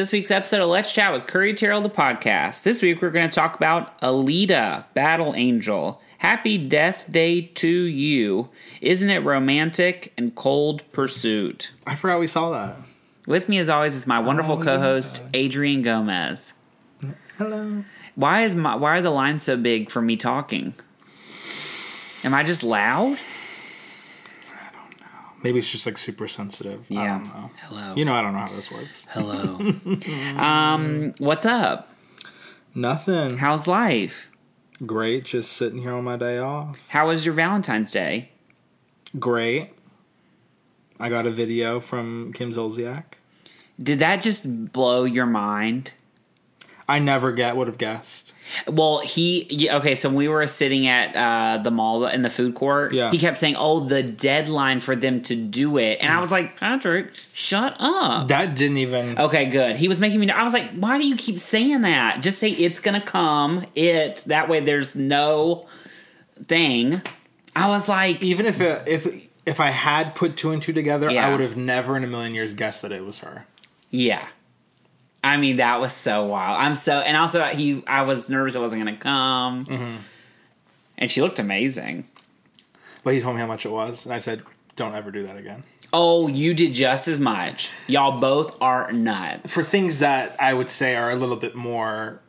this week's episode of Let's Chat with Curry Terrell, the podcast. This week we're going to talk about Alita, Battle Angel. Happy Death Day to you. Isn't it romantic and cold pursuit? I forgot we saw that. With me, as always, is my oh, wonderful Oh, co-host Adrian Gomez. Hello. Why is my why are the lines so big for me talking? Am I just loud? Maybe it's just like super sensitive. I Yeah. don't know. Hello. You know, I don't know how this works. Hello. um, what's up? Nothing. How's life? Great. Just sitting here on my day off. How was your Valentine's Day? Great. I got a video from Kim Zolciak. Did that just blow your mind? I never get would have guessed. Well, he yeah, okay. So we were sitting at uh, the mall in the food court, Yeah. he kept saying, "Oh, the deadline for them to do it," and I was like, "Patrick, shut up." That didn't even. Okay, good. He was making me. I was like, "Why do you keep saying that? Just say it's gonna come. It that way. There's no thing." I was like, Even if it, if if I had put two and two together, Yeah. I would have never in a million years guessed that it was her. "Yeah." I mean, that was so wild. I'm so, and also he. I was nervous it wasn't gonna come, Mm-hmm. and she looked amazing. But he told me how much it was, and I said, "Don't ever do that again." Oh, you did just as much. Y'all both are nuts. For things that I would say are a little bit more,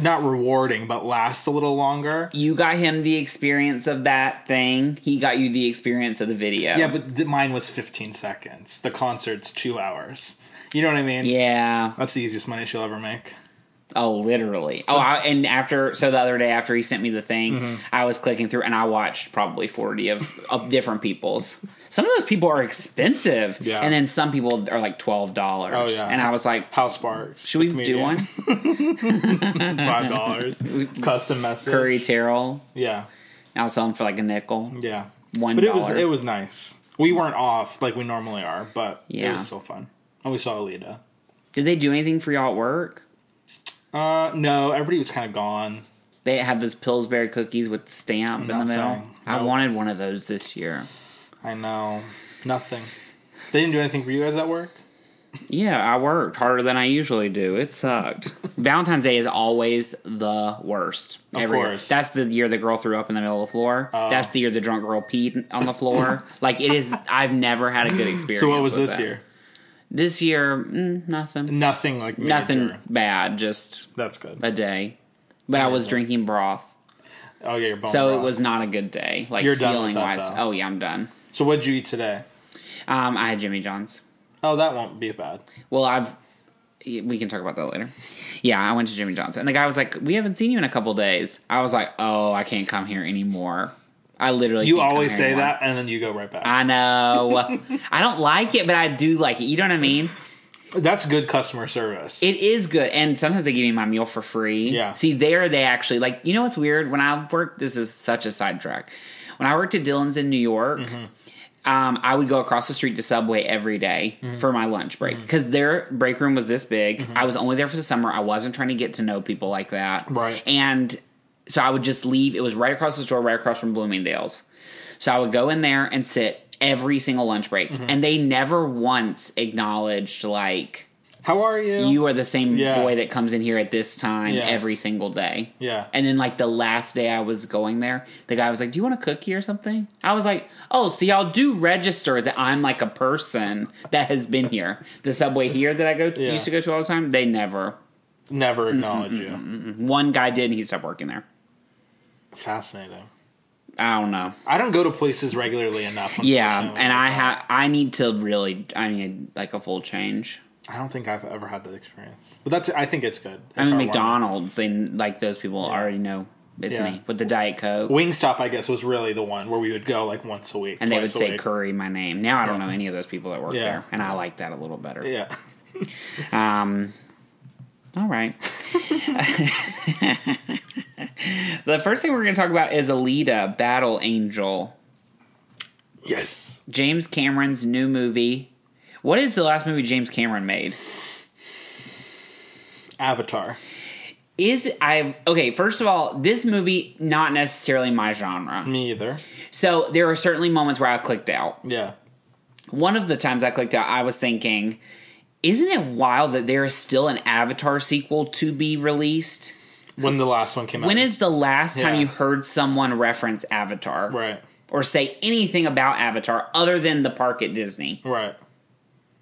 not rewarding, but lasts a little longer. you got him the experience of that thing. He got you the experience of the video. Yeah, but th- mine was 15 seconds. The concert's two hours. You know what I mean? yeah. That's the easiest money she'll ever make. Oh, literally. Oh, I, and after so the other day after he sent me the thing, Mm-hmm. I was clicking through and I watched probably forty of, of different people's. Some of those people are expensive, Yeah. and then some people are like twelve dollars. Oh, yeah. and I was like, House Sparks. should we do one? Five dollars. Custom message. Curry Terrell. Yeah, I was selling for like a nickel, yeah. one But it was it was nice. We weren't off like we normally are, but it was still fun. And we saw Alita. Did they do anything for y'all at work? Uh, no, everybody was kind of gone. They have those Pillsbury cookies with the stamp in the middle. Nothing. I wanted one of those this year. I know nothing. They didn't do anything for you guys at work. Yeah, I worked harder than I usually do. It sucked. Valentine's Day is always the worst. Of every year. course. That's the year the girl threw up in the middle of the floor. Oh. That's the year the drunk girl peed on the floor. like it is. I've never had a good experience. So what was this that. year? This year, mm, nothing. Nothing like major. Nothing bad. Just That's good. a day. But I was drinking broth, Oh yeah, your bone. so it was not a good day. Like You're done with feeling that, wise. though. Oh yeah, I'm done. So what'd you eat today? Um, I had Jimmy John's. Oh, that won't be bad. Well, I've. We can talk about that later. Yeah, I went to Jimmy John's, and the guy was like, "We haven't seen you in a couple days." I was like, "Oh, I can't come here anymore." I literally. You always say that, and then you go right back. I know. I don't like it, but I do like it. You know what I mean? That's good customer service. It is good, and sometimes they give me my meal for free. Yeah. See, there they actually like. You know what's weird? When I worked, this is such a sidetrack. When I worked at Dylan's in New York, Mm-hmm. um, I would go across the street to Subway every day Mm-hmm. for my lunch break because their break room was this big. I was only there for the summer. I wasn't trying to get to know people like that. Right. And so I would just leave. It was right across the store, right across from Bloomingdale's. So I would go in there and sit every single lunch break, Mm-hmm. and they never once acknowledged like How are you? you are the same Yeah. boy that comes in here at this time Yeah. every single day. Yeah. And then like the last day I was going there, the guy was like, "Do you want a cookie or something?" I was like, "Oh, see, I'll do register that I'm like a person that has been here. The subway here that I go Yeah. used to go to all the time, they never. Never acknowledge you. One guy did, and he stopped working there. Fascinating. I don't know. I don't go to places regularly enough. Yeah, and I have I need to really I need like a full change. I don't think I've ever had that experience. But that's. I think it's good. I mean. McDonald's, they like those people already know it's Yeah. me with the Diet Coke. Wingstop, I guess, was really the one where we would go like once a week, and they would say week. curry my name. Now I don't know any of those people that work Yeah. there, and I like that a little better. Yeah. Um, all right. the first thing we're going to talk about is Alita: Battle Angel, Yes. James Cameron's new movie. What is the last movie James Cameron made? Avatar. Is I okay? First of all, this movie not necessarily my genre. Me either. So there are certainly moments where I clicked out. Yeah. One of the times I clicked out, I was thinking, Isn't it wild that there is still an Avatar sequel to be released? When the last one came out. When is the last time Yeah. you heard someone reference Avatar right? or say anything about Avatar other than the park at Disney? Right.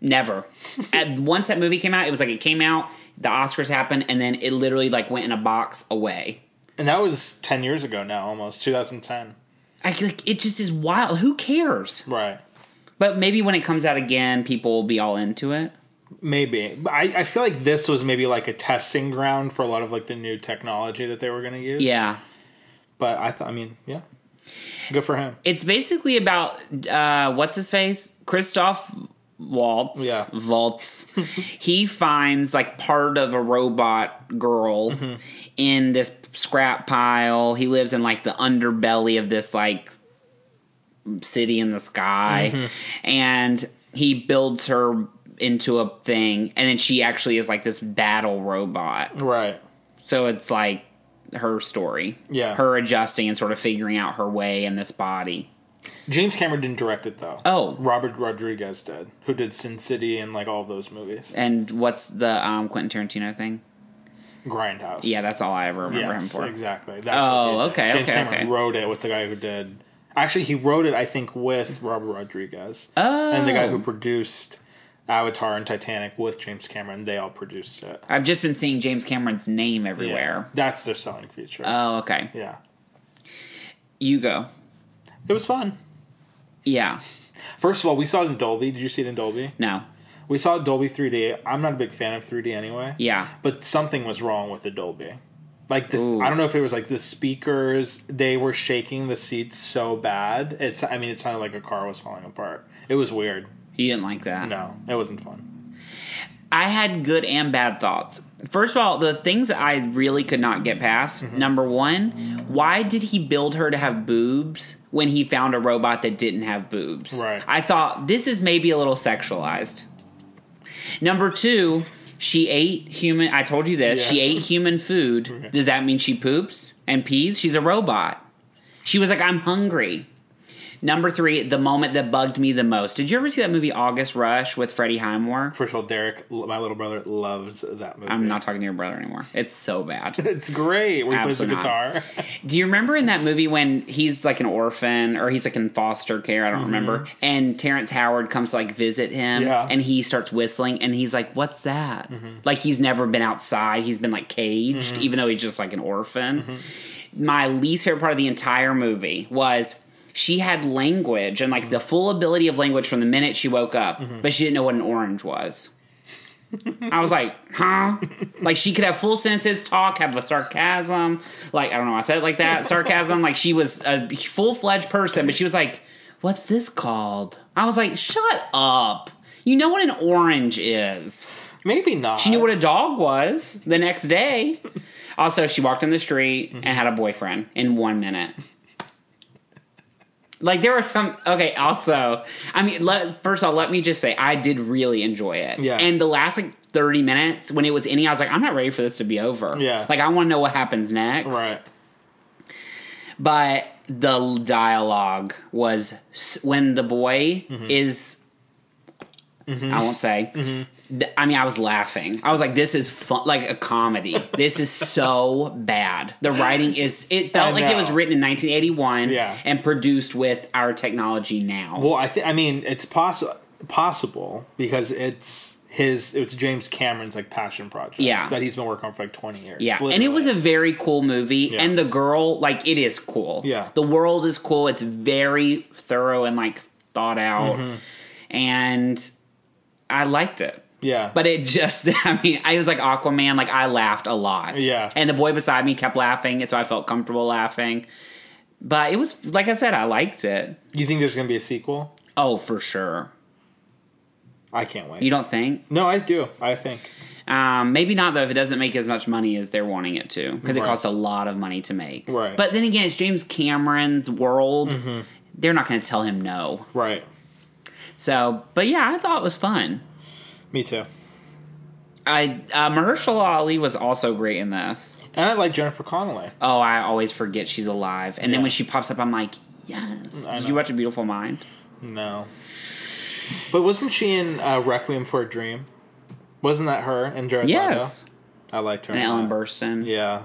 Never. At, once that movie came out, it was like it came out, the Oscars happened, and then it literally like went in a box away. And that was ten years ago now, almost 2010. I like it just is wild. Who cares? Right. But maybe when it comes out again, people will be all into it. Maybe. I, I feel like this was maybe like a testing ground for a lot of like the new technology that they were going to use. Yeah. But I thought, I mean, yeah. Good for him. It's basically about uh, what's his face, Christoph Waltz. Yeah. Waltz. he finds like part of a robot girl Mm-hmm. in this scrap pile. He lives in like the underbelly of this like city in the sky, Mm-hmm. and he builds her into a thing, and then she actually is like this battle robot. Right. So it's like her story. Yeah. Her adjusting and sort of figuring out her way in this body. James Cameron didn't direct it though. Oh. Robert Rodriguez did, who did Sin City and like all those movies. And what's the um, Quentin Tarantino thing? Grindhouse. Yeah, that's all I ever remember him yes, for. exactly. That's Oh, okay, James okay, Cameron okay. wrote it with the guy who did. Actually, he wrote it, I think, with Robert Rodriguez. Oh. And the guy who produced Avatar and Titanic with James Cameron, they all produced it. I've just been seeing James Cameron's name everywhere. That's their selling feature. Oh, okay. yeah. You go. It was fun. Yeah. First of all, we saw it in Dolby. Did you see it in Dolby? No. We saw Dolby 3D. I'm not a big fan of 3D anyway. Yeah. But something was wrong with the Dolby. Like this, Ooh. I don't know if it was like the speakers. They were shaking the seats so bad. It's. I mean, it sounded like a car was falling apart. It was weird. You didn't like that. No, it wasn't fun. I had good and bad thoughts. First of all, the things that I really could not get past. Mm-hmm. Number one, why did he build her to have boobs when he found a robot that didn't have boobs? Right. I thought this is maybe a little sexualized. Number two, she ate human. I told you this. Yeah. She ate human food. Does that mean she poops and pees? She's a robot. She was like, I'm hungry. Number three, the moment that bugged me the most. Did you ever see that movie August Rush with Freddie Highmore? First of all, Derek, my little brother, loves that movie. I'm not talking to your brother anymore. It's so bad. It's great. Where he plays the guitar. Do you remember in that movie when he's like an orphan or he's like in foster care? I don't remember. And Terrence Howard comes to like visit him Mm-hmm. Yeah. Mm-hmm. and he starts whistling and he's like, What's that? Like he's never been outside. He's been like caged, Mm-hmm. even though he's just like an orphan. My least favorite part of the entire movie was she had language and like the full ability of language from the minute she woke up, Mm-hmm. but she didn't know what an orange was. I was like, huh? Like she could have full sentences, talk, have a sarcasm. Like I don't know, I said it like that, sarcasm. Like she was a full fledged person, but she was like, "What's this called?" I was like, "Shut up! You know what an orange is." Maybe not. She knew what a dog was the next day. Also, she walked in the street and had a boyfriend in one minute. Like there were some okay. Also, I mean, let, first of all, let me just say I did really enjoy it. Yeah. And the last like thirty minutes when it was ending, I was like, I'm not ready for this to be over. Yeah. Like I want to know what happens next. Right. But the dialogue was when the boy Mm-hmm. is. I won't say. Th- I mean, I was laughing. I was like, "This is fun, like a comedy. This is so bad. The writing is. It felt like it was written in 1981 Yeah. and produced with our technology now. Well, I think. I mean, it's possible possible because it's his. It's James Cameron's like passion project. Yeah. That he's been working on for like twenty years. yeah, and it was a very cool movie. Yeah. And the girl, like, it is cool. Yeah. the world is cool. It's very thorough and like thought out, Mm-hmm. and I liked it. Yeah. But it just, I mean, I was like Aquaman, like I laughed a lot. Yeah. And the boy beside me kept laughing, and so I felt comfortable laughing. But it was, like I said, I liked it. you think there's gonna be a sequel? Oh, for sure. I can't wait. You don't think? no, I do. I think. Um, maybe not though if it doesn't make as much money as they're wanting it to, because it costs a lot of money to make. Right. Mm-hmm. But then again, it's James Cameron's world. They're not going to tell him no. Right. So, but yeah, I thought it was fun. Me too. I uh, Mahershala Ali was also great in this. And I like Jennifer Connelly. Oh, I always forget she's alive, and then when she pops up, I'm like, yes. Did you watch A Beautiful Mind? No. But wasn't she in uh, Requiem for a Dream? Wasn't that her and Jared Yes. Leto? I liked her. And Ellen. Burstyn. Yeah.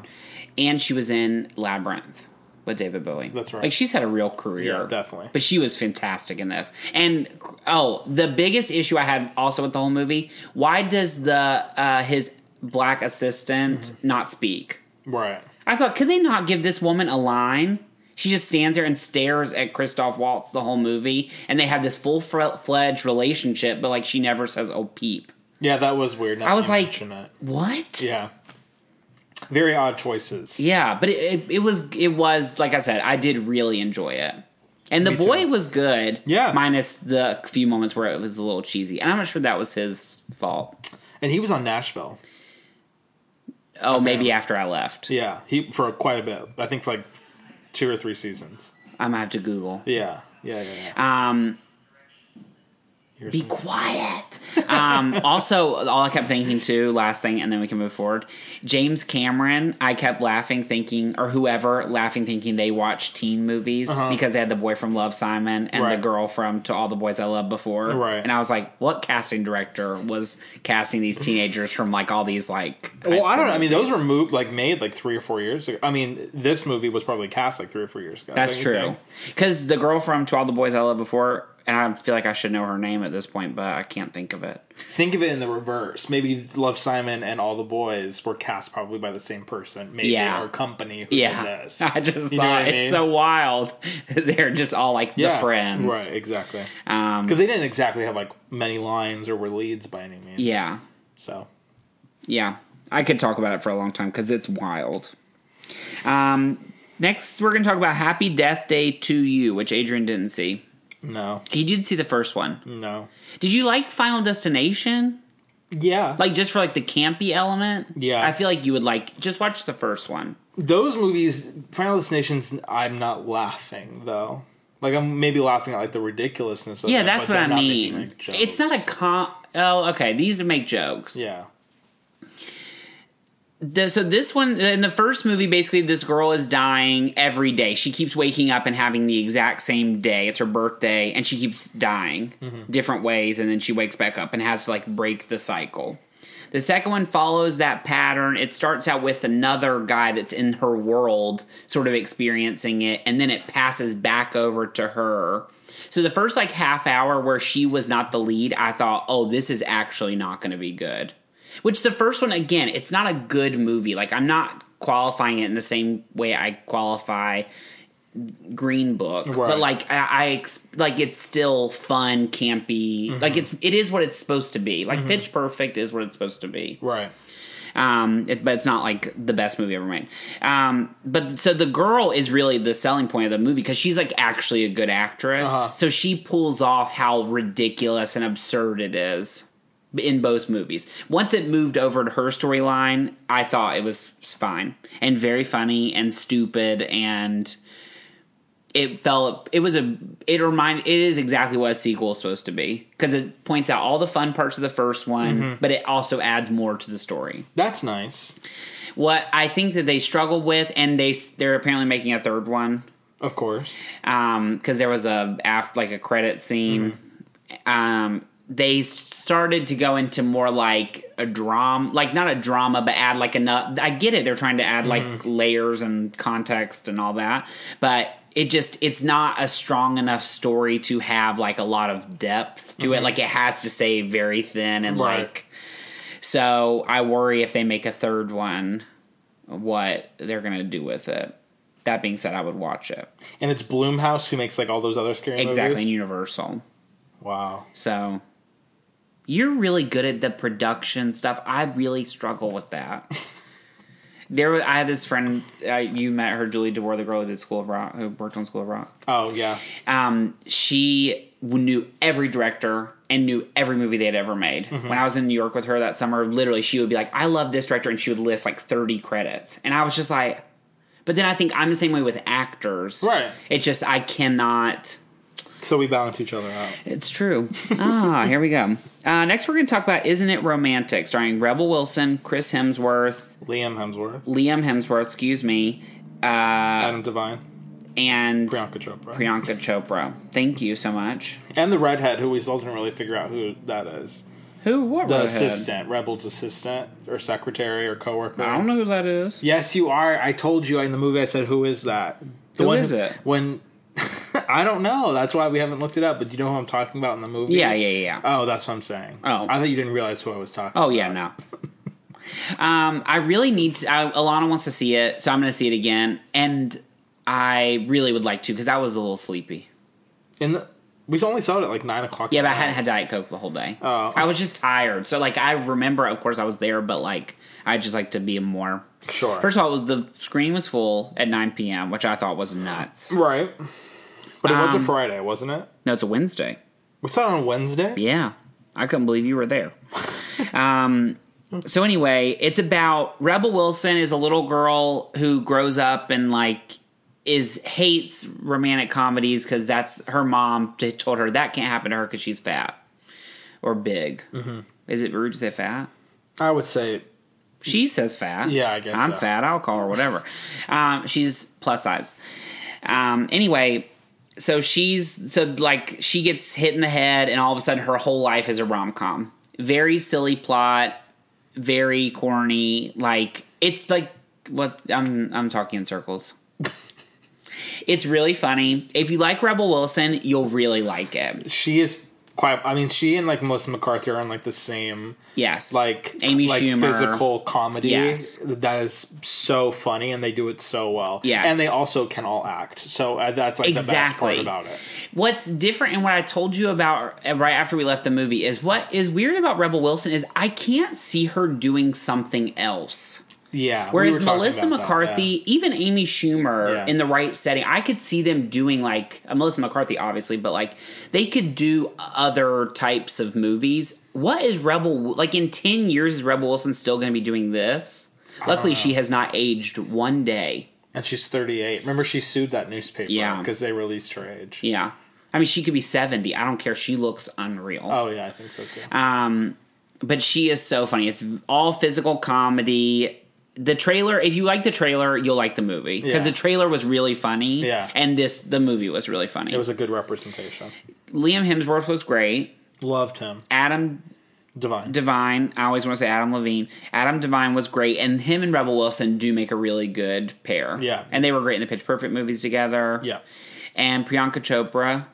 And she was in Labyrinth with David Bowie. That's right. Like she's had a real career. Yeah, definitely. But she was fantastic in this. And oh, the biggest issue I had also with the whole movie, why does the uh his black assistant Mm-hmm. not speak? Right. I thought, could they not give this woman a line? She just stands there and stares at Christoph Waltz the whole movie, and they have this full fledged relationship, but like she never says "oh peep." Yeah, that was weird. I was like, what? Yeah. Very odd choices. Yeah, but it, it, it was it was like I said, I did really enjoy it, and the Me boy too. was good. Yeah. minus the few moments where it was a little cheesy, and I'm not sure that was his fault. And he was on Nashville. Oh, maybe after I left, Yeah. He for quite a bit. I think for like two or three seasons. I might have to Google. Yeah. Yeah, yeah, yeah. Um, Here's be quiet. um, also, all I kept thinking too, last thing, and then we can move forward. James Cameron, I kept laughing, thinking, or whoever laughing, thinking they watched teen movies because they had the boy from Love Simon and the Uh-huh. Girl from To All the Boys I Loved Before. Right. And I was like, what casting director was casting these teenagers from like all these like? Well, I don't know. I mean, those were moved like made like three or four years ago. I mean, this movie was probably cast like three or four years ago. That's true. Because the girl from To All the Boys I Loved Before, and I feel like I should know her name at this point, but I can't think of it. Think of it in the reverse. Maybe Love Simon and All the Boys were cast probably by the same person, maybe Yeah. or company. Who Yeah, did this. I just You thought what I it's mean? so wild. They're just all like the friends, Right, exactly. Um, Because they didn't exactly have like many lines or were leads by any means. yeah, So yeah. I could talk about it for a long time because it's wild. Um, next, we're going to talk about Happy Death Day to You, which Adrian didn't see. No, He did see the first one. no. Did you like Final Destination? Yeah, Like just for like the campy element? Yeah. I feel like you would like just watch the first one. those movies, Final Destinations. I'm not laughing though. Like I'm maybe laughing at like the ridiculousness of Yeah, it, that's what I mean. It's not a com. Oh, okay. These make jokes. yeah. The, so this one in the first movie, basically, this girl is dying every day. She keeps waking up and having the exact same day. It's her birthday, and she keeps dying mm-hmm. different ways, and then she wakes back up and has to like break the cycle. The second one follows that pattern. It starts out with another guy that's in her world, sort of experiencing it, and then it passes back over to her. So the first like half hour where she was not the lead, I thought, oh, this is actually not going to be good. Which the first one, again, it's not a good movie. Like I'm not qualifying it in the same way I qualify Green Book, Right. but like I, I like it's still fun, campy. Like it's it is what it's supposed to be. Like Pitch Perfect is what it's supposed to be. Right. Um, it, but it's not like the best movie ever made. Um, but so the girl is really the selling point of the movie because she's like actually a good actress. Uh-huh. So she pulls off how ridiculous and absurd it is in both movies. Once it moved over to her storyline, I thought it was fine and very funny and stupid and it felt it was a it remind it is exactly what a sequel is supposed to be because it points out all the fun parts of the first one but it also adds more to the story That's nice. what i think that they struggled with and they they're apparently making a third one Of course. um because there was a after like a credit scene um they started to go into more like a drama like not a drama but add like enough i get it they're trying to add like mm-hmm. layers and context and all that but it just it's not a strong enough story to have like a lot of depth to it mm-hmm. like it has to stay very thin and Right. like so i worry if they make a third one what they're gonna do with it that being said i would watch it And it's Blumhouse who makes like all those other scary exactly movies. universal Wow. so you're really good at the production stuff. I really struggle with that. there, I had this friend. Uh, you met her, Julie DeWar, the girl who did School of Rock, who worked on School of Rock. Oh yeah. Um, she knew every director and knew every movie they had ever made. When I was in New York with her that summer, literally, she would be like, "I love this director," and she would list like thirty credits, and I was just like. But then I think I'm the same way with actors. Right. It's just I cannot. So we balance each other out. It's true. ah, here we go. Uh, next, we're going to talk about Isn't It Romantic, starring Rebel Wilson, Chris Hemsworth, Liam Hemsworth, Liam Hemsworth, excuse me, uh, Adam Devine, and Priyanka Chopra, Priyanka Chopra. Thank you so much. and the redhead who we still didn't really figure out who that is. Who? What The redhead? assistant, Rebel's assistant or secretary or coworker. I don't know who that is. Yes, you are. I told you in the movie. I said, "Who is that?" The Who one is it? When I don't know. That's why we haven't looked it up. But you know who I'm talking about in the movie? Yeah, yeah, yeah. yeah. Oh, that's what I'm saying. Oh. I thought you didn't realize who I was talking. Oh about. yeah, no. um, I really need to. I, Alana wants to see it, so I'm going to see it again, and I really would like to because I was a little sleepy. In the, we only saw it at like nine o'clock. Yeah, but I hadn't had Diet Coke the whole day. Oh. I was just tired. So like I remember, of course, I was there, but like I just like to be more. Sure. First of all, the screen was full at 9 p.m., which I thought was nuts. right. But it was a Um, Friday, wasn't it? No, it's a Wednesday. We saw it on Wednesday. Yeah, I couldn't believe you were there. um, so anyway, it's about Rebel Wilson is a little girl who grows up and like is hates romantic comedies because that's her mom t- told her that can't happen to her because she's fat or big. Mm-hmm. Is it rude to say fat? I would say She says fat. Yeah, I guess I'm so. fat. I'll call her whatever. um, she's plus size. Um, anyway, so she's so like she gets hit in the head, and all of a sudden her whole life is a rom com. Very silly plot, very corny. Like it's like what I'm I'm talking in circles. it's really funny. If you like Rebel Wilson, you'll really like it. she is quite. I mean, she and like Melissa McCarthy are on like the same Yes, like Amy like Schumer. physical comedy. Yes. that is so funny, and they do it so well. Yes. and they also can all act. So uh, that's like the best part about it. What's different and what I told you about uh, right after we left the movie is what is weird about Rebel Wilson is I can't see her doing something else. Yeah. Whereas talking Melissa that, McCarthy, yeah. even Amy Schumer Yeah. in the right setting, I could see them doing like uh, Melissa McCarthy, obviously, but like they could do other types of movies. What is Rebel like in 10 years? Is Rebel Wilson still going to be doing this? Luckily, she has not aged one day. and she's 38. Remember, she sued that newspaper Yeah. because they released her age. Yeah. I mean, she could be 70. I don't care. She looks unreal. Oh yeah, I think so too. Um, but she is so funny. It's all physical comedy. The trailer, if you like the trailer, you'll like the movie because Yeah. the trailer was really funny. Yeah. and this the movie was really funny. it was a good representation. Liam Hemsworth was great. Loved him. Adam Divine. Devine, I always want to say Adam Levine. Adam Devine was great, and him and Rebel Wilson do make a really good pair. Yeah. and they were great in the Pitch Perfect movies together. yeah. and Priyanka Chopra.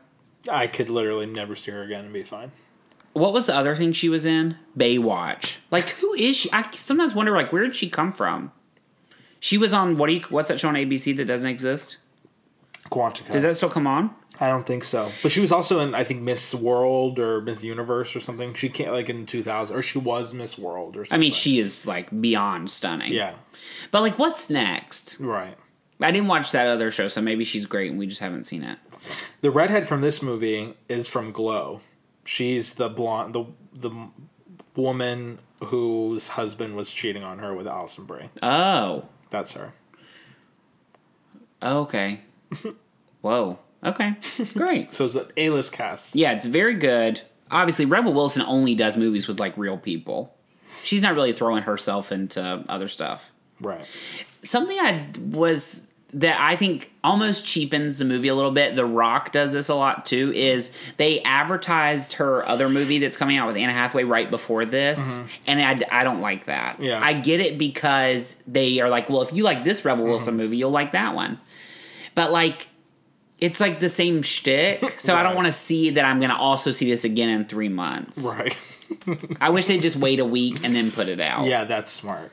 I could literally never see her again and be fine. What was the other thing she was in? Baywatch. Like, who is she? I sometimes wonder, like, where did she come from? She was on what do you what's that show on ABC that doesn't exist? Quantico. Does that still come on? I don't think so. But she was also in, I think, Miss World or Miss Universe or something. She can't like in 2000, or she was Miss World or something. I mean, she is like beyond stunning. Yeah. But like, what's next? Right. I didn't watch that other show, so maybe she's great and we just haven't seen it. The redhead from this movie is from Glow. She's the blonde, the the woman whose husband was cheating on her with Alison Brie. Oh, That's her. Oh, okay. Whoa. Okay. Great. So it's an A-list cast. Yeah, it's very good. Obviously, Rebel Wilson only does movies with like real people. She's not really throwing herself into other stuff. Right. something I was that I think almost cheapens the movie a little bit. The Rock does this a lot too. Is they advertised her other movie that's coming out with Anna Hathaway right before this, mm-hmm. and I, I don't like that. Yeah. I get it because they are like, well, if you like this Rebel Wilson mm-hmm. movie, you'll like that one. But like, it's like the same shtick, so I don't want to see that I'm going to also see this again in three months. Right. I wish they'd just wait a week and then put it out. Yeah, that's smart.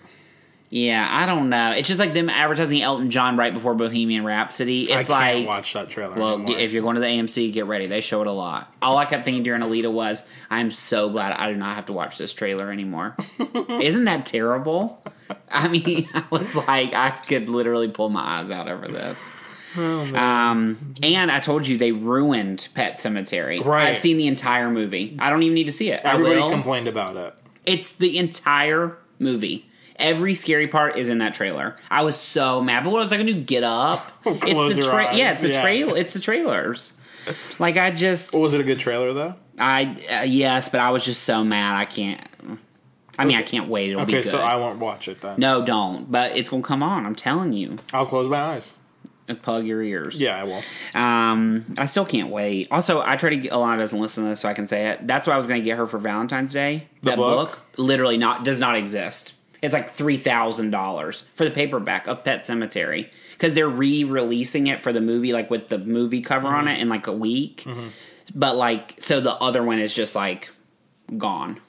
Yeah, I don't know. It's just like them advertising Elton John right before Bohemian Rhapsody. It's I can't like, watch that trailer. well, anymore. if you're going to the AMC, get ready. They show it a lot. All I kept thinking during Alita was, I'm so glad I do not have to watch this trailer anymore. Isn't that terrible? I mean, I was like, I could literally pull my eyes out over this. Oh, um, and I told you they ruined Pet Sematary. Right. I've seen the entire movie. I don't even need to see it. everybody complained about it. It's the entire movie. Every scary part is in that trailer. I was so mad, but what was I going to do? Get up? It's the tra- yeah, it's the yeah. trail. It's the trailers. Like I just, Was it a good trailer though? I uh, yes, but I was just so mad. I can't. I mean, I can't wait. It'll be Okay, good. so I won't watch it then. no, don't. But it's gonna come on. I'm telling you. I'll close my eyes. plug your ears. Yeah, I will. Um, I still can't wait. Also, I try to get Alana doesn't listen to this, so I can say it. That's what I was to get her for Valentine's Day. The that book? literally not does not exist. It's like three thousand dollars for the paperback of Pet Sematary because they're re-releasing it for the movie, like with the movie cover on it in like a week. But like, so the other one is just like gone.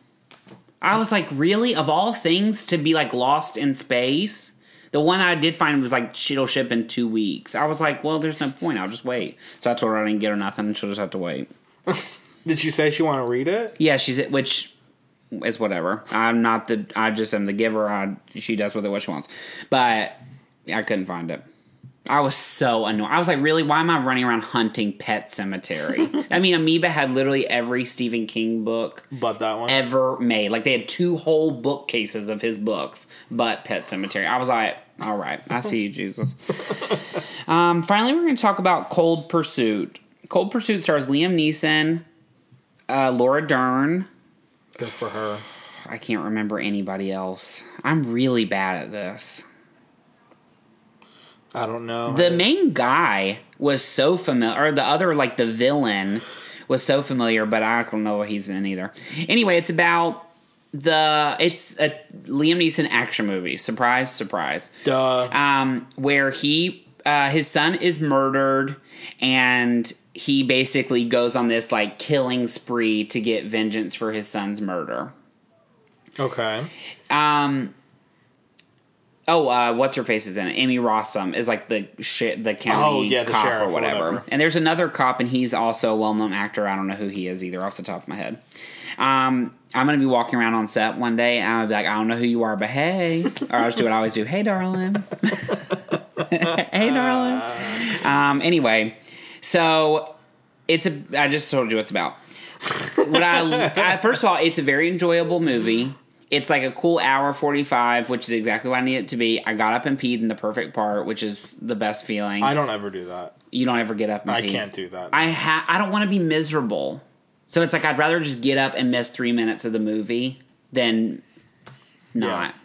I was like, really? Of all things to be like lost in space, the one I did find was like it'll ship in two weeks. I was like, well, there's no point. I'll just wait. So I told her I didn't get her nothing. and She'll just have to wait. Did she say she want to read it? Yeah, she's which is whatever. I'm not the. I just am the giver. I she does with it what she wants. But I couldn't find it. I was so annoyed. I was like, really? Why am I running around hunting Pet Sematary? I mean, Amoeba had literally every Stephen King book But that one. ever made. Like they had two whole bookcases of his books, but Pet Sematary. I was like, all right, I see you, Jesus. um, finally, we're going to talk about Cold Pursuit. Cold Pursuit stars Liam Neeson, uh, Laura Dern. Good for her. I can't remember anybody else. I'm really bad at this. I don't know. The main guy was so familiar, or the other, like the villain, was so familiar, but I don't know what he's in either. Anyway, it's about the it's a Liam Neeson action movie. Surprise, surprise. Duh. Um, where he uh, his son is murdered, and he basically goes on this like killing spree to get vengeance for his son's murder. Okay. Um. Oh, uh, what's her face is in it? Emmy Rossum is like the shit, the county Oh, yeah, the cop sheriff or or whatever. whatever. And there's another cop, and he's also a well-known actor. I don't know who he is either, off the top of my head. Um, I'm gonna be walking around on set one day, and I'll be like, I don't know who you are, but hey, or I'll just do what I always do. Hey, darling. hey, darling. Um. Anyway, so it's a. I just told you what it's about what I, I first of all, it's a very enjoyable movie. It's like a cool hour forty five, which is exactly what I need it to be. I got up and peed in the perfect part, which is the best feeling. I don't ever do that. you don't ever get up and I pee. can't do that. I ha- I don't want to be miserable. So it's like I'd rather just get up and miss three minutes of the movie than not.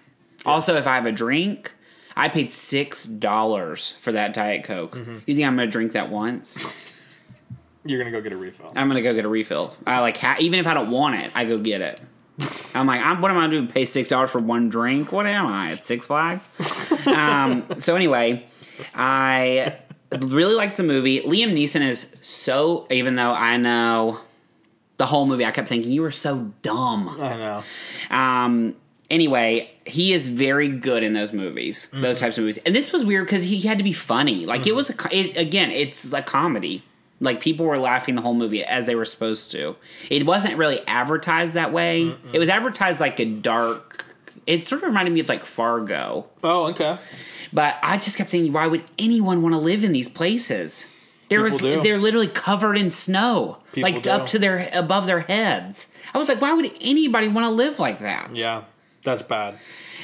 Also, if I have a drink, I paid six dollars for that Diet Coke. Mm-hmm. You think I'm gonna drink that once? You're gonna go get a refill. I'm gonna go get a refill. I like ha- even if I don't want it, I go get it. I'm like, I'm, what am I gonna do? Pay six dollars for one drink? What am I at Six Flags? um, so anyway, I really like the movie. Liam Neeson is so. Even though I know the whole movie, I kept thinking you were so dumb. I know. Um, anyway, he is very good in those movies, those mm-hmm. types of movies. And this was weird because he had to be funny. Like it mm-hmm. was a it, again, it's a comedy. Like people were laughing the whole movie as they were supposed to. It wasn't really advertised that way. It was advertised like a dark. It sort of reminded me of like Fargo. Oh, okay. But I just kept thinking, why would anyone want to live in these places? There was do. they're literally covered in snow, People like do. up to their above their heads. I was like, why would anybody want to live like that? Yeah, that's bad.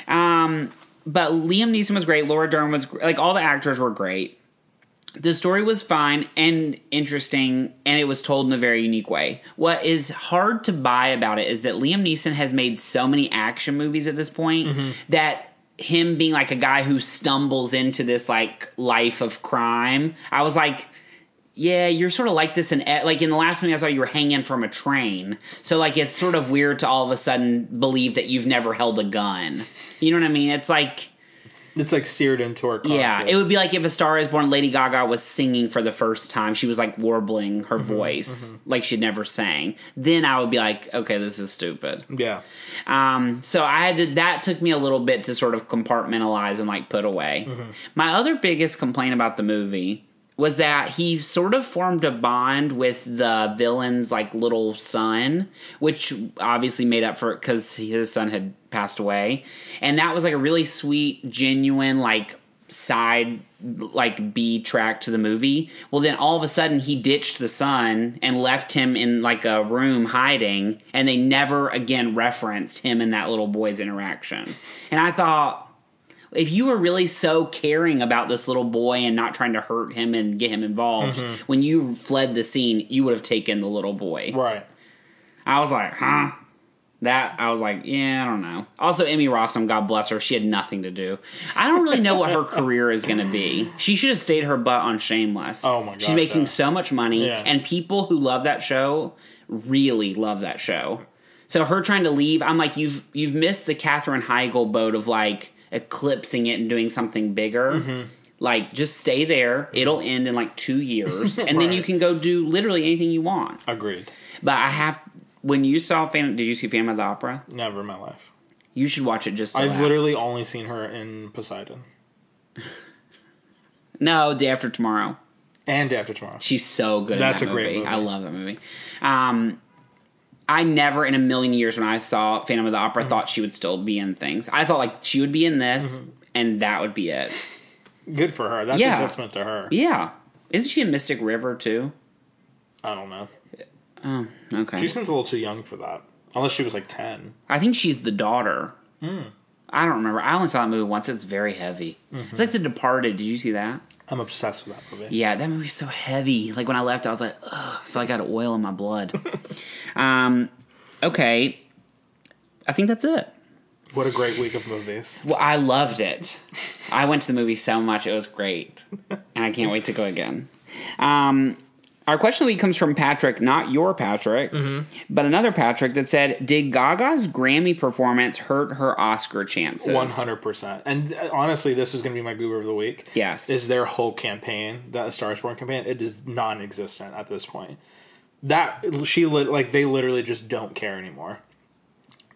Um, but Liam Neeson was great. Laura Dern was like all the actors were great. The story was fine and interesting, and it was told in a very unique way. What is hard to buy about it is that Liam Neeson has made so many action movies at this point that him being like a guy who stumbles into this like life of crime, I was like, yeah, you're sort of like this in like in the last movie I saw you were hanging from a train. So like it's sort of weird to all of a sudden believe that you've never held a gun. You know what I mean? It's like It's like seared into our conscience. yeah, it would be like if A Star Is Born, Lady Gaga was singing for the first time. She was like warbling her mm-hmm, voice mm-hmm. like she'd never sang. Then I would be like, okay, this is stupid. Yeah. Um, so I had to, that took me a little bit to sort of compartmentalize and like put away. Mm-hmm. My other biggest complaint about the movie was that he sort of formed a bond with the villain's like little son, which obviously made up for it because his son had passed away, and that was like a really sweet, genuine like side like B track to the movie. Well, then all of a sudden he ditched the son and left him in like a room hiding, and they never again referenced him and that little boy's interaction. And I thought, if you were really so caring about this little boy and not trying to hurt him and get him involved, mm-hmm. when you fled the scene, you would have taken the little boy. Right. I was like, huh? That I was like, yeah, I don't know. Also, Emmy Rossum, God bless her, she had nothing to do. I don't really know what her career is going to be. She should have stayed her butt on Shameless. Oh my god, she's making so much money, Yeah. and people who love that show really love that show. So her trying to leave, I'm like, you've you've missed the Katherine Heigl boat of like eclipsing it and doing something bigger. Mm-hmm. Like, just stay there. It'll end in like two years, and then you can go do literally anything you want. Agreed. But I have. When you saw Phantom, did you see Phantom of the Opera? Never in my life. You should watch it just. I've literally only seen her in Poseidon no Day After Tomorrow. and Day After Tomorrow. She's so good. That's in that a great movie. movie. I love that movie. Um, I never in a million years when I saw Phantom of the Opera Mm-hmm. thought she would still be in things. I thought like she would be in this, Mm-hmm. and that would be it. Good for her. That's Yeah. a testament to her. Yeah, isn't she in Mystic River too? I don't know. Oh, okay. She seems a little too young for that. Unless she was like ten. I think she's the daughter. Hmm. I don't remember. I only saw that movie once. It's very heavy. Mm-hmm. It's like The Departed. Did you see that? I'm obsessed with that movie. Yeah, that movie's so heavy. Like when I left, I was like, Ugh, I feel like I got oil in my blood. um, okay, I think that's it. What a great week of movies. Well, I loved it. I went to the movie so much; it was great, and I can't wait to go again. Um, our question of the week comes from Patrick, not your Patrick, but another Patrick that said, "Did Gaga's Grammy performance hurt her Oscar chances?" One hundred percent. And uh, honestly, this is going to be my goober of the week. Yes. is their whole campaign, that Star Born campaign. It is non-existent at this point. That she lit like they literally just don't care anymore.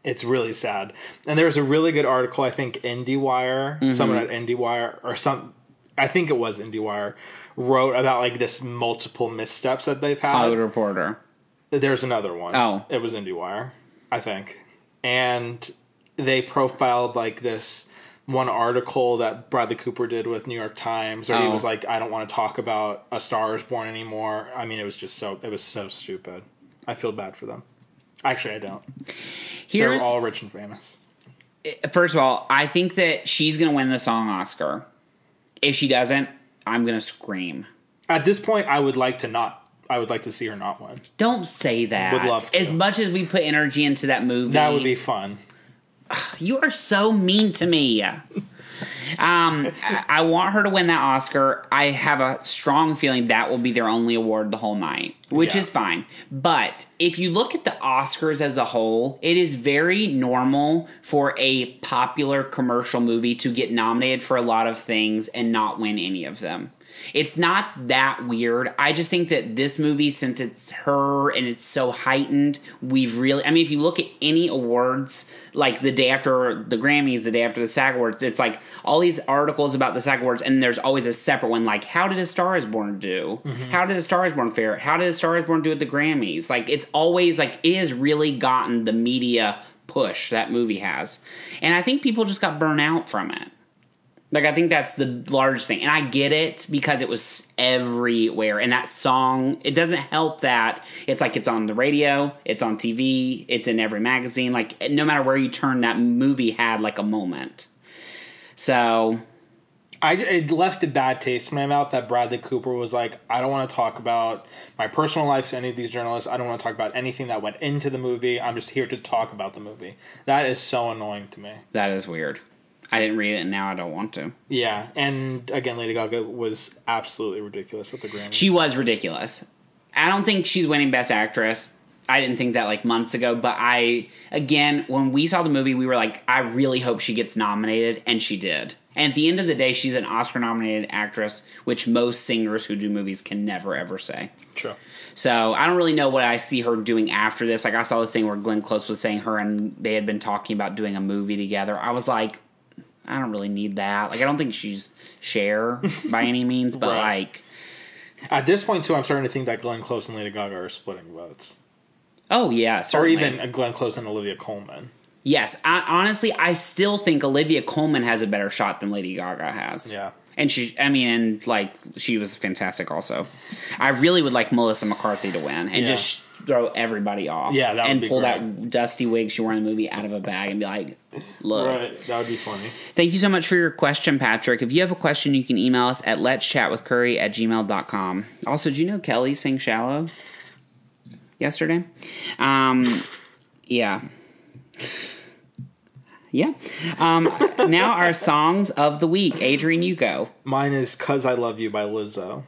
It's really sad. And there's a really good article. I think IndieWire, someone at IndieWire or some, I think it was IndieWire, wrote about like this multiple missteps that they've had. Hollywood Reporter. There's another one. Oh. It was IndieWire, I think. And they profiled like this one article that Bradley Cooper did with New York Times where he Oh. was like, I don't want to talk about A Star is Born anymore. I mean, it was just so it was so stupid. I feel bad for them. Actually I don't. They're all rich and famous. first of all, I think that she's going to win the song Oscar. If she doesn't, I'm to scream. At this point I would like to not I would like to see her not win. Don't say that. Would love to. As much as we put energy into that movie, That would be fun. You are so mean to me. Um, I, want her to win that Oscar. I have a strong feeling that will be their only award the whole night, which Yeah. is fine. But if you look at the Oscars as a whole, it is very normal for a popular commercial movie to get nominated for a lot of things and not win any of them. It's not that weird. I just think that this movie, since it's her and it's so heightened, we've really. I mean, if you look at any awards, like the day after the Grammys, the day after the SAG Awards, it's like all these articles about the SAG Awards, and there's always a separate one like, how did A Star is Born do? Mm-hmm. How did A Star is Born fare? How did A Star is Born do at the Grammys? Like, it's always like, it has really gotten the media push that movie has. And I think people just got burnt out from it. Like I think that's the largest thing, and I get it because it was everywhere. And that song, it doesn't help that it's like it's on the radio, it's on TV, it's in every magazine. Like no matter where you turn, that movie had like a moment. So I it left a bad taste in my mouth that Bradley Cooper was like, I don't want to talk about my personal life to any of these journalists. I don't want to talk about anything that went into the movie. I'm just here to talk about the movie. That is so annoying to me. that is weird. I didn't read it, and now I don't want to. Yeah, and again, Lady Gaga was absolutely ridiculous at the Grammys. She was ridiculous. I don't think she's winning Best Actress. I didn't think that like months ago, but I again when we saw the movie, we were like, I really hope she gets nominated, and she did. And at the end of the day, she's an Oscar-nominated actress, which most singers who do movies can never ever say. Sure. So I don't really know what I see her doing after this. Like I saw this thing where Glenn Close was saying her and they had been talking about doing a movie together. I was like, I don't really need that. Like I don't think she's share by any means, but Right. like, At this point, too, I'm starting to think that Glenn Close and Lady Gaga are splitting votes, oh yeah, or even Glenn Close and Olivia Colman. Yes, I, honestly, I still think Olivia Colman has a better shot than Lady Gaga has. Yeah. and she, I mean, and like she was fantastic. Also, I really would like Melissa McCarthy to win and Yeah. just throw everybody off. Yeah, that would and pull great. that dusty wig she wore in the movie out of a bag and be like, "Look." Right, that would be funny. Thank you so much for your question, Patrick. If you have a question, you can email us at let's chat with curry at gmail.com. Also, do you know Kelly sang Shallow yesterday? Um, yeah. Yeah. Um, now our songs of the week. Adrian, you go. Mine is "Cause I Love You" by Lizzo.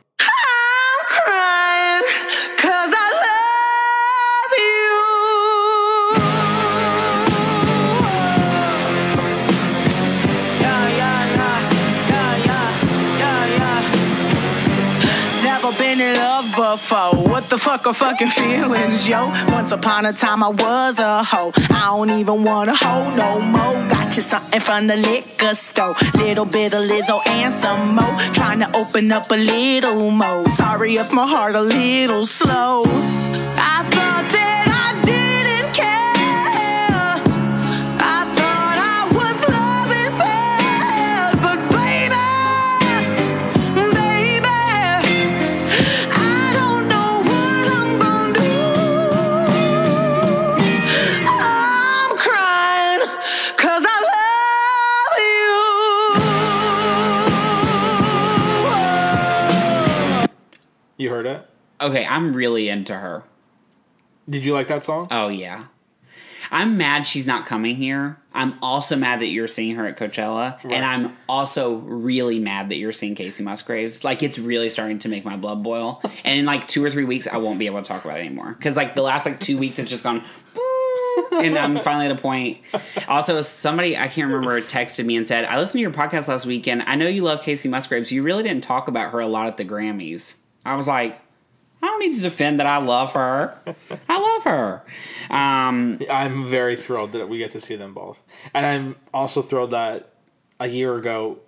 What the fuck are fucking feelings, yo? Once upon a time I was a hoe. I don't even want a hoe no more. Got you something from the liquor store. Little bit of Lizzo and some more. Trying to open up a little more. Sorry if my heart a little slow. Okay, I'm really into her. Did you like that song? Oh yeah. I'm mad she's not coming here. I'm also mad that you're seeing her at Coachella, Right. and I'm also really mad that you're seeing Kacey Musgraves. Like it's really starting to make my blood boil. and in like two or three weeks, I won't be able to talk about it anymore because like the last like two weeks, it's just gone. and I'm finally at a point. Also, somebody I can't remember texted me and said, "I listened to your podcast last weekend. I know you love Kacey Musgraves. You really didn't talk about her a lot at the Grammys." I was like, "I don't need to defend that I love her. I love her." Um, I'm very thrilled that we get to see them both, and I'm also thrilled that a year ago,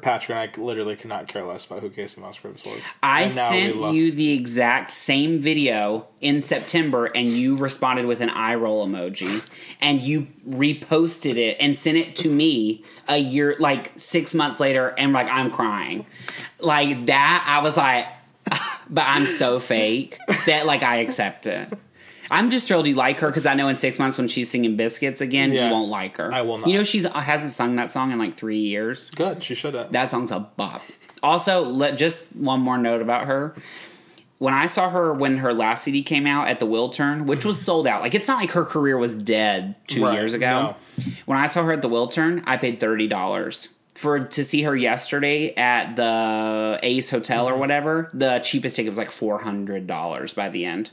Patrick and I literally could not care less about who Kacey Musgraves was. I And now we sent you the exact same video in September, and you responded with an eye roll emoji, and you reposted it and sent it to me a year, like six months later, and like I'm crying, like that. I was like, but I'm so fake that like I accept it. I'm just thrilled you like her because I know in six months when she's singing Biscuits again, Yeah. you won't like her. I will not. You know she's hasn't sung that song in like three years. Good, she should have. That song's a bop. Also, let just one more note about her. When I saw her when her last CD came out at the Wiltern, which was sold out, like it's not like her career was dead two Right, years ago. When I saw her at the Wiltern, I paid thirty dollars for to see her yesterday at the Ace Hotel or mm-hmm. whatever. The cheapest ticket was like four hundred dollars by the end.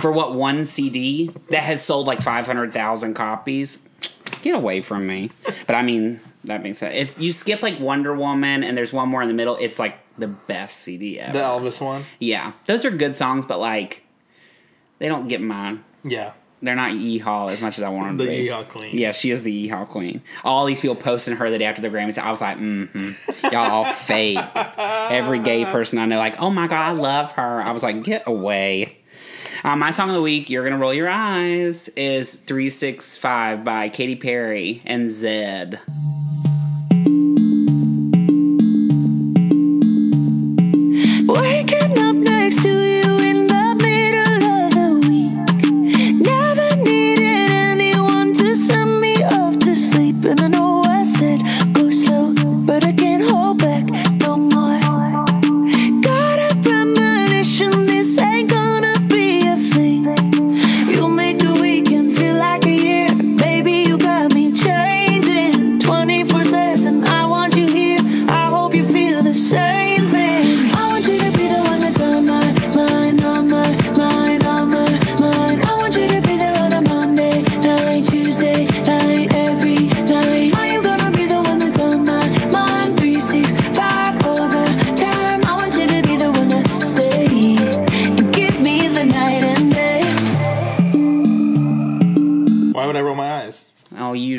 For what one CD that has sold like five hundred thousand copies? Get away from me. But I mean, that being said, if you skip like Wonder Woman and there's one more in the middle, it's like the best CD ever. The Elvis one. yeah, those are good songs, but like they don't get mine. Yeah, They're not yeehaw as much as I want them the to be. Yeehaw Queen. Yeah, she is the yeehaw queen. All these people posting her the day after the Grammys. I was like, mm-hmm. Y'all all fake. Every gay person I know, like, oh my god, I love her. I was like, get away. Uh, my song of the week, You're Gonna Roll Your Eyes, is 365 by Katy Perry and Zedd.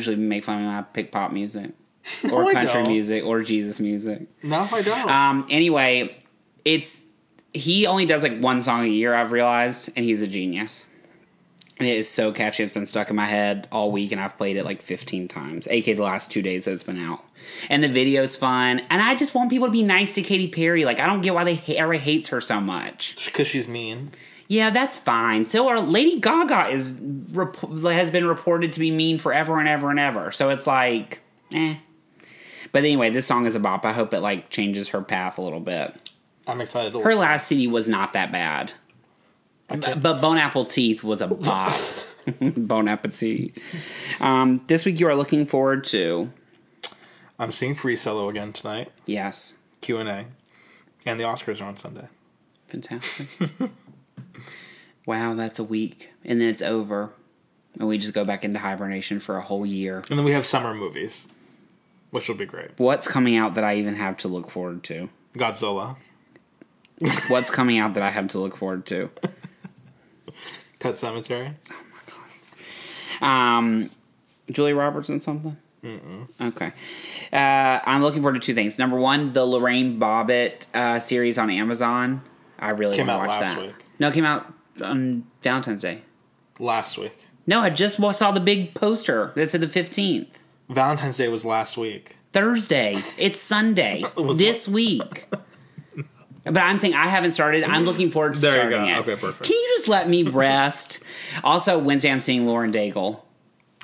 Usually make fun of when I pick pop music. Or No, country music or Jesus music. No, I don't. Um, anyway, it's he only does like one song a year. I've realized, and he's a genius. And it is so catchy. It's been stuck in my head all week, and I've played it like 15 times. AK the last two days that it's been out, and the video's fun. And I just want people to be nice to Katy Perry. Like I don't get why they ha- everybody hates her so much. Because she's mean. Yeah, that's fine. So our Lady Gaga is has been reported to be mean forever and ever and ever. So it's like, eh. But anyway, this song is a bop. I hope it like changes her path a little bit. I'm excited to Her listen. last CD was not that bad. Okay. But Bone Apple Teeth was a bop. bon appetit. Um, this week you are looking forward to I'm seeing Free Solo again tonight. yes, Q and A, and the Oscars are on Sunday. fantastic. wow, that's a week, and then it's over, and we just go back into hibernation for a whole year. And then we have summer movies, which will be great. What's coming out that I even have to look forward to? Godzilla, What's coming out that I have to look forward to? Pet Sematary. Oh my god. Um, Julia Roberts and something. Mm-mm. Okay, uh, I'm looking forward to two things. Number one, the Lorena Bobbitt uh, series on Amazon. I really Came want to out watch last that. week. No, it came out on Valentine's Day. Last week. No, I just saw the big poster that said the 15th. Valentine's Day was last week. Thursday. It's Sunday was this week. But I'm saying I haven't started. I'm looking forward to There you starting go. it. Okay, perfect. Can you just let me rest? also, Wednesday I'm seeing Lauren Daigle.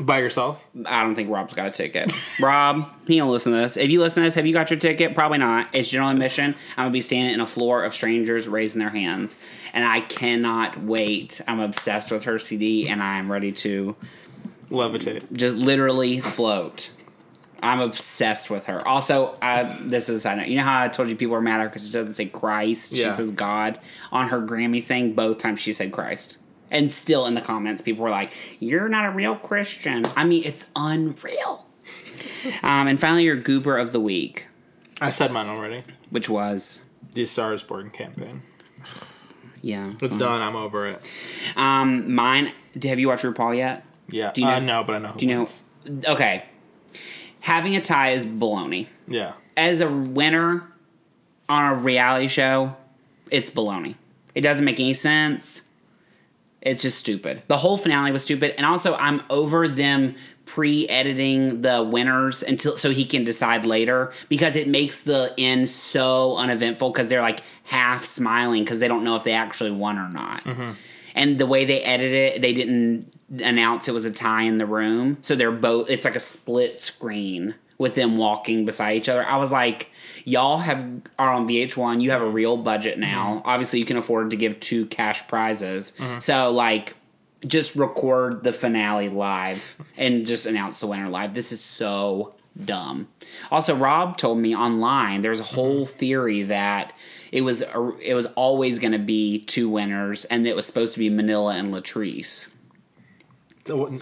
By yourself? I don't think Rob's got a ticket. Rob, he don't listen to this. If you listen to this, have you got your ticket? Probably not. It's general admission. I'm gonna be standing in a floor of strangers raising their hands, and I cannot wait. I'm obsessed with her CD, and I'm ready to Levitate. just literally float. I'm obsessed with her. Also, I, this is I know you know how I told you people are mad at her because it doesn't say Christ. yeah. She says God on her Grammy thing. Both times she said Christ, and still in the comments people were like, "You're not a real Christian." I mean, it's unreal. um, and finally, your goober of the week, I said mine already. which was The Born campaign. yeah, It's done. I'm over it. um, mine. Have you watched RuPaul yet? Yeah. Do you uh, know- no, but I know. Who Do you know? Okay, having a tie is baloney. Yeah. as a winner on a reality show, it's baloney. It doesn't make any sense. It's just stupid. The whole finale was stupid, and also I'm over them pre-editing the winners until so he can decide later because it makes the end so uneventful because they're like half smiling because they don't know if they actually won or not. Mm-hmm. And the way they edited it, they didn't announce it was a tie in the room, so they're both. It's like a split screen with them walking beside each other. I was like, y'all have are on VH1. You have a real budget mm-hmm. now. Obviously, you can afford to give two cash prizes. Mm-hmm. So like, just record the finale live and just announce the winner live. This is so dumb. Also, Rob told me online there's a whole mm-hmm. theory that it was er, it was always going to be two winners, and it was supposed to be Manila and Latrice.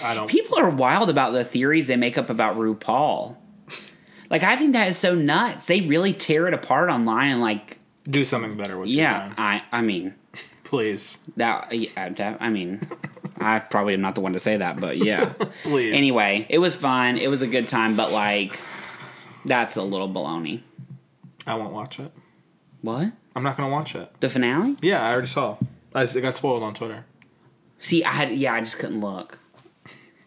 I don't. People are wild about the theories they make up about RuPaul. Like I think that is so nuts. They really tear it apart online and like, Do something better with yeah. I I mean Please. that. Yeah, that- I mean, I probably am not the one to say that, but yeah. Please. Anyway, it was fun. It was a good time, but like, that's a little baloney. I won't watch it. What? I'm not going to watch it. The finale? Yeah, I already saw. I, it got spoiled on Twitter. See, I had yeah, I just couldn't look.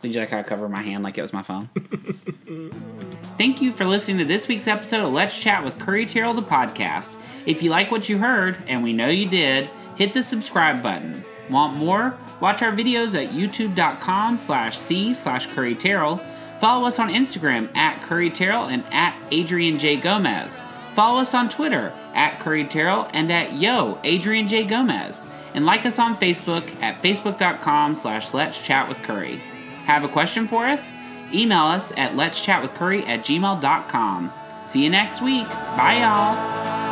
Did you like how I covered my hand like it was my phone? Thank you for listening to this week's episode of Let's Chat with Curry Terrell, the podcast. If you like what you heard, and we know you did, hit the subscribe button. Want more? Watch our videos at youtube.com slash c slash Curry Terrell. Follow us on Instagram at Curry Terrell and at Adrian J. Gomez. Follow us on Twitter at Curry Terrell and at Yo Adrian J. Gomez. And like us on Facebook at facebook.com slash Let's Chat with Curry. Have a question for us? Email us at let's chat with curry at gmail.com. See you next week. Bye, y'all.